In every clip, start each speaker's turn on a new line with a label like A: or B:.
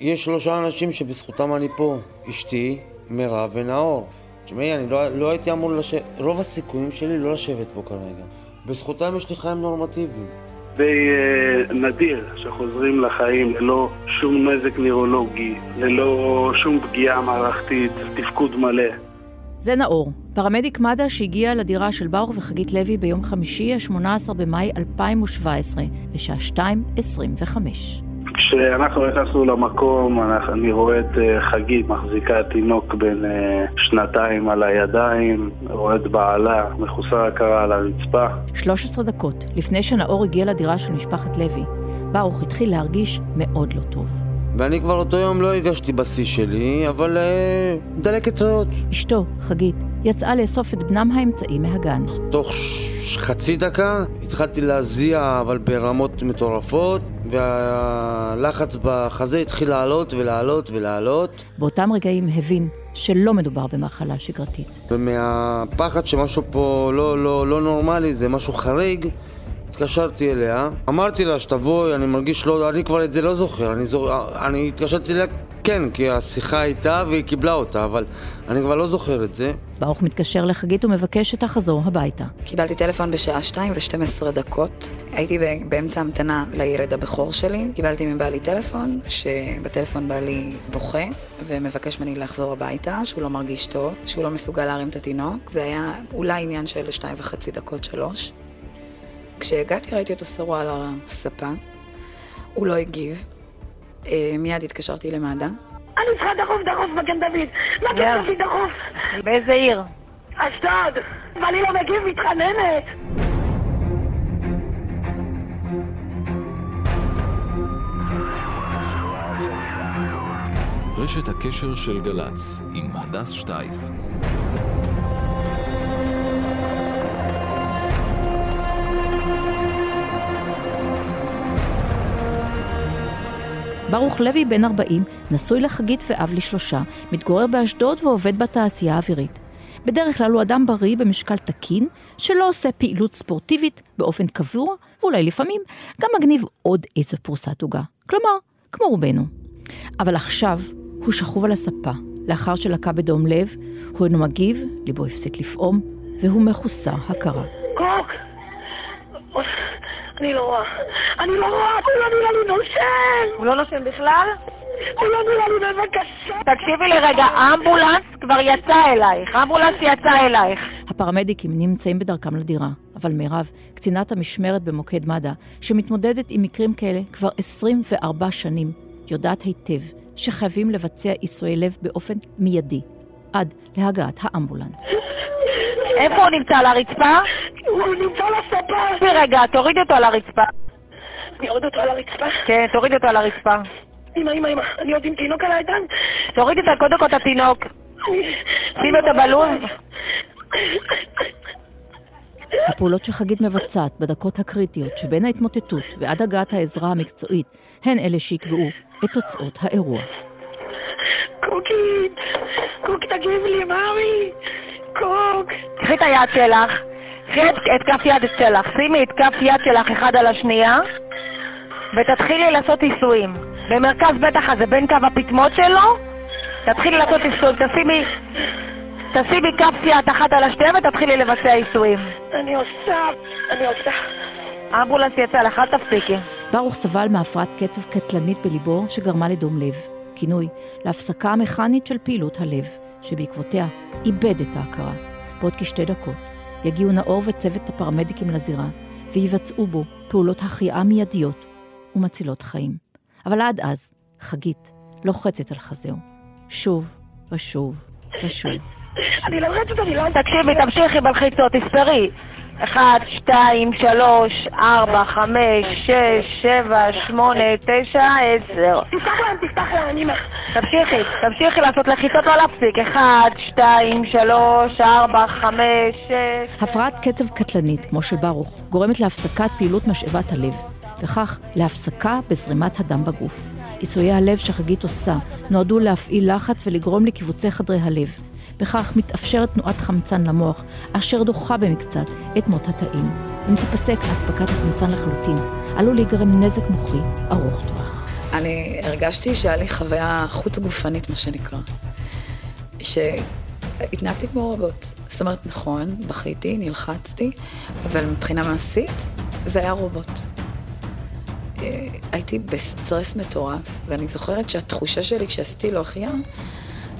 A: יש שלושה אנשים שבזכותם אני פה. אשתי, מירב ונאור. תשמעי, אני לא, לא הייתי אמור לשבת, רוב הסיכויים שלי לא לשבת פה כרגע. בזכותם יש לי חיים נורמטיביים.
B: די uh, נדיר שחוזרים לחיים ללא שום נזק נוירולוגי, ללא שום פגיעה מערכתית, תפקוד מלא.
C: זה נאור, פרמדיק מד"א שהגיע לדירה של ברוך וחגית לוי ביום חמישי, ה-18 במאי 2017, בשעה 2.25.
B: כשאנחנו נכנסנו למקום, אני רואה את אה, חגית מחזיקה תינוק בן אה, שנתיים על הידיים, רואה את בעלה מחוסר הכרה על הרצפה.
C: 13 דקות לפני שנאור הגיע לדירה של משפחת לוי, ברוך התחיל להרגיש מאוד לא טוב.
A: ואני כבר אותו יום לא הגשתי בשיא שלי, אבל אה, דלקת ריאות.
C: אשתו, חגית, יצאה לאסוף את בנם האמצעי מהגן.
A: תוך. חצי דקה התחלתי להזיע, אבל ברמות מטורפות, והלחץ בחזה התחיל לעלות ולעלות ולעלות.
C: באותם רגעים הבין שלא מדובר במחלה שגרתית.
A: ומהפחד שמשהו פה לא, לא, לא נורמלי, זה משהו חריג, התקשרתי אליה, אמרתי לה שתבואי, אני מרגיש לא, אני כבר את זה לא זוכר, אני, זוכר, אני התקשרתי אליה כן, כי השיחה הייתה והיא קיבלה אותה, אבל אני כבר לא זוכר את זה.
C: ברוך מתקשר לחגית ומבקש שתחזור הביתה.
D: קיבלתי טלפון בשעה 2 ו-12 דקות. הייתי באמצע המתנה לילד הבכור שלי. קיבלתי מבעלי טלפון, שבטלפון בעלי בוכה ומבקש ממני לחזור הביתה, שהוא לא מרגיש טוב, שהוא לא מסוגל להרים את התינוק. זה היה אולי עניין של 2 וחצי דקות, 3. כשהגעתי ראיתי אותו שרוע על הספה, הוא לא הגיב, אה, מיד התקשרתי למד"א.
E: אני צריכה דחוף, דחוף, מגן דוד. מגן דוד דחוף.
F: באיזה עיר?
E: אשדוד. ואני לא מגיב, מתחננת.
G: רשת הקשר של גל"צ עם הדס שטייף
C: ברוך לוי, בן 40, נשוי לחגית ואב לשלושה, מתגורר באשדוד ועובד בתעשייה האווירית. בדרך כלל הוא אדם בריא במשקל תקין, שלא עושה פעילות ספורטיבית באופן קבוע, ואולי לפעמים גם מגניב עוד איזה פרוסת עוגה. כלומר, כמו רובנו. אבל עכשיו הוא שכוב על הספה, לאחר שלקה בדום לב, הוא אינו מגיב, ליבו הפסיק לפעום, והוא מחוסר הכרה.
E: אני לא רואה. אני לא רואה, כולנו נראה לי נושם!
F: הוא לא נושם בכלל?
E: כולנו נראה לי בבקשה!
F: תקשיבי לי רגע, האמבולנס כבר יצא אלייך. האמבולנס יצא אלייך.
C: הפרמדיקים נמצאים בדרכם לדירה, אבל מירב, קצינת המשמרת במוקד מד"א, שמתמודדת עם מקרים כאלה כבר 24 שנים, יודעת היטב שחייבים לבצע עיסויי לב באופן מיידי, עד להגעת האמבולנס.
F: איפה הוא נמצא? על הרצפה?
E: הוא נמצא על הספה!
F: רגע, תוריד אותו על הרצפה.
E: אני אוריד אותו על הרצפה?
F: כן, תוריד אותו על הרצפה.
E: אמא, אמא, אמא, אני עוד עם תינוק על הידיים?
F: תוריד את קודם כל את התינוק. שים אותו בלוז.
C: הפעולות שחגית מבצעת בדקות הקריטיות שבין ההתמוטטות ועד הגעת העזרה המקצועית הן אלה שיקבעו את תוצאות האירוע.
E: קוקית! קוק, תגיב לי, מאמי! קוק!
F: קחי את היד שלך, קחי את, את כף יד שלך, שימי את כף יד שלך אחד על השנייה ותתחילי לעשות עיסויים. במרכז בטח הזה, בין קו הפטמות שלו, תתחילי לעשות עיסויים. תשימי, תשימי כף יד אחת על השנייה ותתחילי לבצע עיסויים.
E: אני עושה, אני עושה.
F: האמבולנס יצא לך, אל תפסיקי.
C: ברוך סבל מהפרעת קצב קטלנית בליבו שגרמה לדום לב, כינוי להפסקה המכנית של פעילות הלב, שבעקבותיה איבד את ההכרה. בעוד כשתי דקות יגיעו נאור וצוות הפרמדיקים לזירה, ויבצעו בו פעולות החייאה מיידיות ומצילות חיים. אבל עד אז, חגית לוחצת על חזהו, שוב ושוב ושוב.
E: אני לוחצת, אני לא...
F: תקשיבי, תמשיכי בלחיצות, תספרי. אחד, שתיים, שלוש, ארבע, חמש, שש, שבע, שמונה, תשע, עשר.
E: תפתח להם, תפתח להם, אמא.
F: תמשיכי, תמשיכי לעשות לחיצות לא להפסיק. אחד, שתיים, שלוש, ארבע, חמש, שש...
C: הפרעת קצב קטלנית, כמו של ברוך, גורמת להפסקת פעילות משאבת הלב, וכך להפסקה בזרימת הדם בגוף. עיסויי הלב שחגית עושה נועדו להפעיל לחץ ולגרום לקיבוצי חדרי הלב. בכך מתאפשרת תנועת חמצן למוח, אשר דוחה במקצת את מות התאים. אם תיפסק אספקת החמצן לחלוטין, עלול להיגרם נזק מוחי ארוך טווח.
D: אני הרגשתי שהיה לי חוויה חוץ גופנית, מה שנקרא. שהתנהגתי כמו רובוט. זאת אומרת, נכון, בכיתי, נלחצתי, אבל מבחינה מעשית, זה היה רובוט. אה, הייתי בסטרס מטורף, ואני זוכרת שהתחושה שלי כשעשיתי לו החייאה,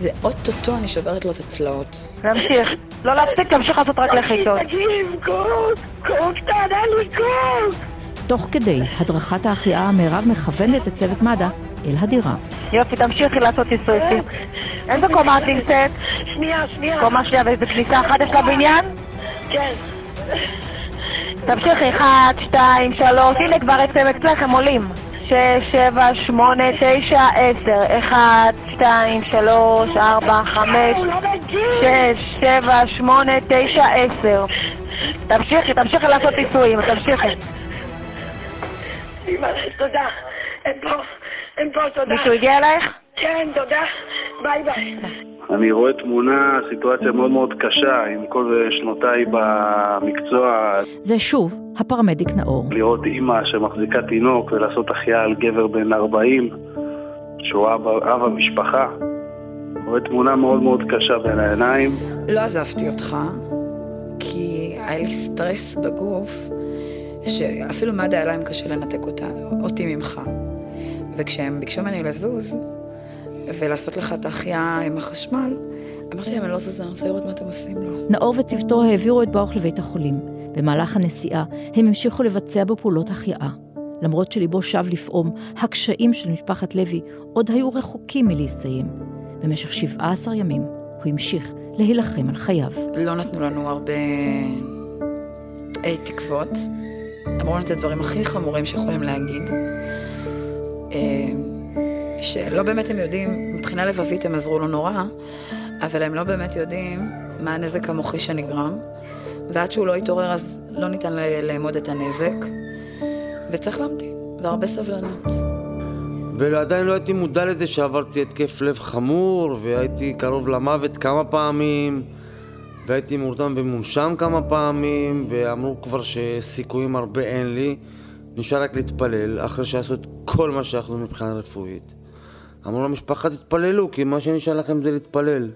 D: זה אוטוטו אני שוברת לו את הצלעות.
F: להמשיך. לא להפסיק, תמשיך לעשות רק לחיצות.
E: תקשיב, קוק, קוק, תענה לי קוק!
C: תוך כדי הדרכת ההחייאה, מירב מכוונת את צוות מד"א אל הדירה.
F: יופי, תמשיכי לעשות ניסויים. איזה קומה את נמצאת?
E: שנייה, שנייה.
F: קומה שנייה ואיזה כניסה אחת יש לבניין?
E: כן.
F: תמשיכי, אחת, שתיים, שלוש, הנה כבר אצלם אצלכם עולים. שש, שבע, שמונה, תשע, עשר. אחד, שתיים, שלוש, ארבע, חמש! שש, שבע, שמונה, תשע, עשר. תמשיכי, תמשיכי לעשות ניסויים, תמשיכי.
E: תודה. הם פה, הם פה, תודה.
F: מישהו הגיע אלייך?
E: כן, תודה. ביי ביי.
B: אני רואה תמונה, סיטואציה מאוד מאוד קשה, עם כל שנותיי במקצוע,
C: זה שוב הפרמדיק נאור.
B: לראות אימא שמחזיקה תינוק ולעשות החייאה על גבר בן 40, שהוא אב, אב המשפחה. רואה תמונה מאוד מאוד קשה בין העיניים.
D: לא עזבתי אותך, כי היה לי סטרס בגוף, שאפילו מד"א היה להם קשה לנתק אותה, אותי ממך. וכשהם ביקשו ממני לזוז, ולעשות לך את ההחייאה עם החשמל, אמרתי להם, אני לא זזה, אני רוצה לראות מה אתם עושים לו.
C: נאור וצוותו העבירו את ברוך לבית החולים. במהלך הנסיעה הם המשיכו לבצע בו פעולות החייאה. למרות שליבו שב לפעום, הקשיים של משפחת לוי עוד היו רחוקים מלהסתיים. במשך 17 ימים הוא המשיך להילחם על חייו.
D: לא נתנו לנו הרבה אה, תקוות. אמרו לנו את הדברים הכי חמורים שיכולים להגיד. שלא באמת הם יודעים, מבחינה לבבית הם עזרו לו נורא, אבל הם לא באמת יודעים מה הנזק המוחי שנגרם. ועד שהוא לא יתעורר אז לא ניתן לאמוד את הנזק. וצריך להמתין, והרבה סבלנות.
A: ועדיין לא הייתי מודע לזה שעברתי התקף לב חמור, והייתי קרוב למוות כמה פעמים, והייתי מורדם ומונשם כמה פעמים, ואמרו כבר שסיכויים הרבה אין לי. נשאר רק להתפלל, אחרי שעשו את כל מה שיכולו מבחינה רפואית. אמרו למשפחה תתפללו, כי מה שנשאר לכם זה להתפלל.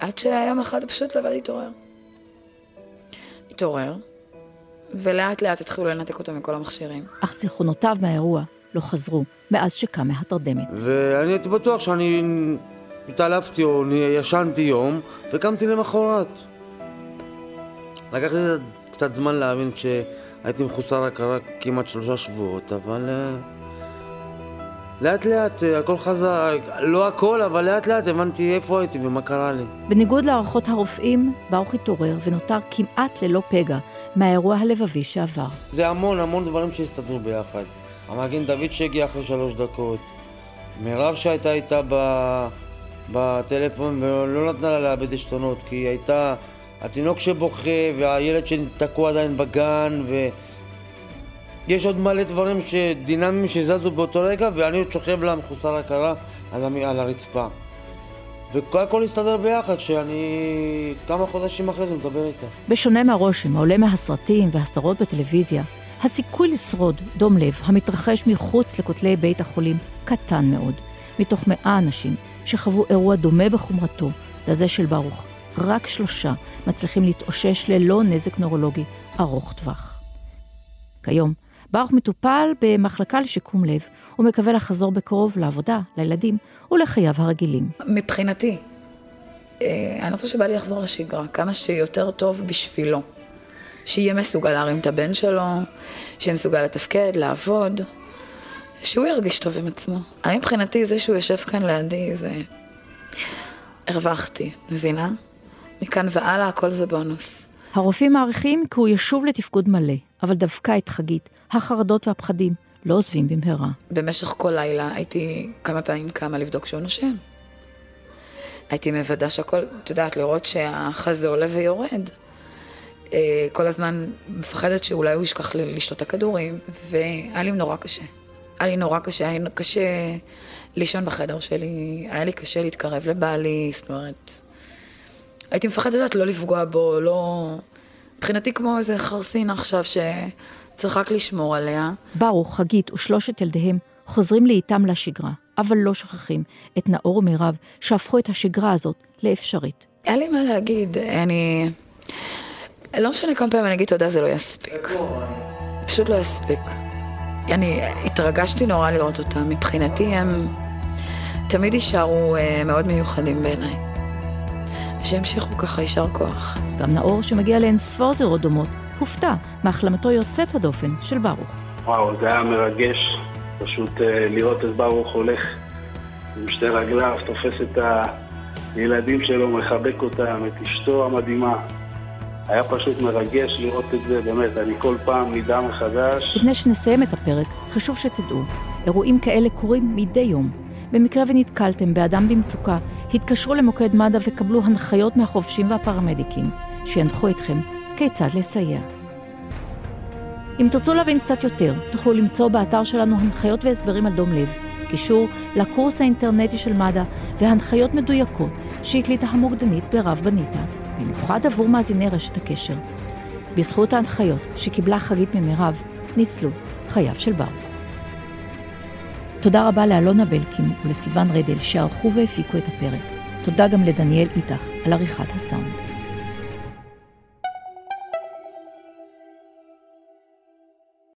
D: עד שיום אחד פשוט לבד התעורר. התעורר, ולאט לאט התחילו לנתק אותו מכל המכשירים.
C: אך זיכרונותיו מהאירוע לא חזרו מאז שקם מהתרדמת.
A: ואני הייתי בטוח שאני התעלפתי או ישנתי יום, וקמתי למחרת. לקח לי קצת זמן להבין שהייתי מחוסר הכרה כמעט שלושה שבועות, אבל אה, לאט לאט אה, הכל חזר, לא הכל, אבל לאט לאט הבנתי איפה הייתי ומה קרה לי.
C: בניגוד להערכות הרופאים, ברוך התעורר ונותר כמעט ללא פגע מהאירוע הלבבי שעבר.
A: זה המון המון דברים שהסתדרו ביחד. המגן דוד שהגיע אחרי שלוש דקות, מירב שהייתה איתה ב... בטלפון ולא נתנה לה לאבד עשתונות כי היא הייתה התינוק שבוכה והילד שתקוע עדיין בגן ויש עוד מלא דברים דינמיים שזזו באותו רגע ואני עוד שוכב לה מחוסר הכרה על. על הרצפה והכל הסתדר ביחד שאני כמה חודשים אחרי זה מדבר איתה
C: בשונה מהרושם העולה מהסרטים והסדרות בטלוויזיה, הסיכוי לשרוד דום לב המתרחש מחוץ לכותלי בית החולים קטן מאוד. מתוך מאה אנשים שחוו אירוע דומה בחומרתו לזה של ברוך, רק שלושה מצליחים להתאושש ללא נזק נורולוגי ארוך טווח. כיום, ברוך מטופל במחלקה לשיקום לב ומקווה לחזור בקרוב לעבודה, לילדים ולחייו הרגילים.
D: מבחינתי, אה, אני רוצה שבא לי לחזור לשגרה, כמה שיותר טוב בשבילו. שיהיה מסוגל להרים את הבן שלו, שיהיה מסוגל לתפקד, לעבוד, שהוא ירגיש טוב עם עצמו. אני מבחינתי, זה שהוא יושב כאן לידי, זה... הרווחתי, מבינה? מכאן והלאה הכל זה בונוס.
C: הרופאים מעריכים כי הוא ישוב לתפקוד מלא, אבל דווקא את חגית, החרדות והפחדים לא עוזבים במהרה.
D: במשך כל לילה הייתי כמה פעמים קמה לבדוק שהוא נושם. הייתי מוודא שהכל, את יודעת, לראות שהחזה עולה ויורד. אה, כל הזמן מפחדת שאולי הוא ישכח לשתות את הכדורים, והיה לי נורא קשה. היה לי נורא קשה, היה לי קשה לישון בחדר שלי, היה לי קשה להתקרב לבעלי, זאת אומרת... הייתי מפחדת, יודעת, לא לפגוע בו, לא... מבחינתי כמו איזה חרסינה עכשיו שצריך רק לשמור עליה.
C: ברוך, חגית ושלושת ילדיהם חוזרים לאיתם לשגרה, אבל לא שוכחים את נאור ומירב שהפכו את השגרה הזאת לאפשרית.
D: אין לי מה להגיד, אני... לא משנה כמה פעמים אני אגיד תודה, זה לא יספיק. פשוט לא יספיק. אני התרגשתי נורא לראות אותם. מבחינתי הם תמיד יישארו אה, מאוד מיוחדים בעיניי. שימשיכו ככה, יישר כוח.
C: גם נאור, שמגיע לאין ספור זירות דומות, הופתע מהחלמתו יוצאת הדופן של ברוך.
B: וואו, זה היה מרגש. פשוט אה, לראות את ברוך הולך עם שתי רגליו, תופס את הילדים שלו, מחבק אותם, את אשתו המדהימה. היה פשוט מרגש לראות את זה, באמת, אני כל פעם נדע מחדש.
C: לפני שנסיים את הפרק, חשוב שתדעו, אירועים כאלה קורים מדי יום. במקרה ונתקלתם באדם במצוקה, התקשרו למוקד מד"א וקבלו הנחיות מהחובשים והפרמדיקים, שינחו אתכם כיצד לסייע. אם תרצו להבין קצת יותר, תוכלו למצוא באתר שלנו הנחיות והסברים על דום לב, קישור לקורס האינטרנטי של מד"א והנחיות מדויקות שהקליטה המוקדנית ברב בניטה, במיוחד עבור מאזיני רשת הקשר. בזכות ההנחיות שקיבלה חגית ממירב, ניצלו חייו של ברוך. תודה רבה לאלונה בלקין ולסיון רדל שערכו והפיקו את הפרק. תודה גם לדניאל איתך על עריכת הסאונד.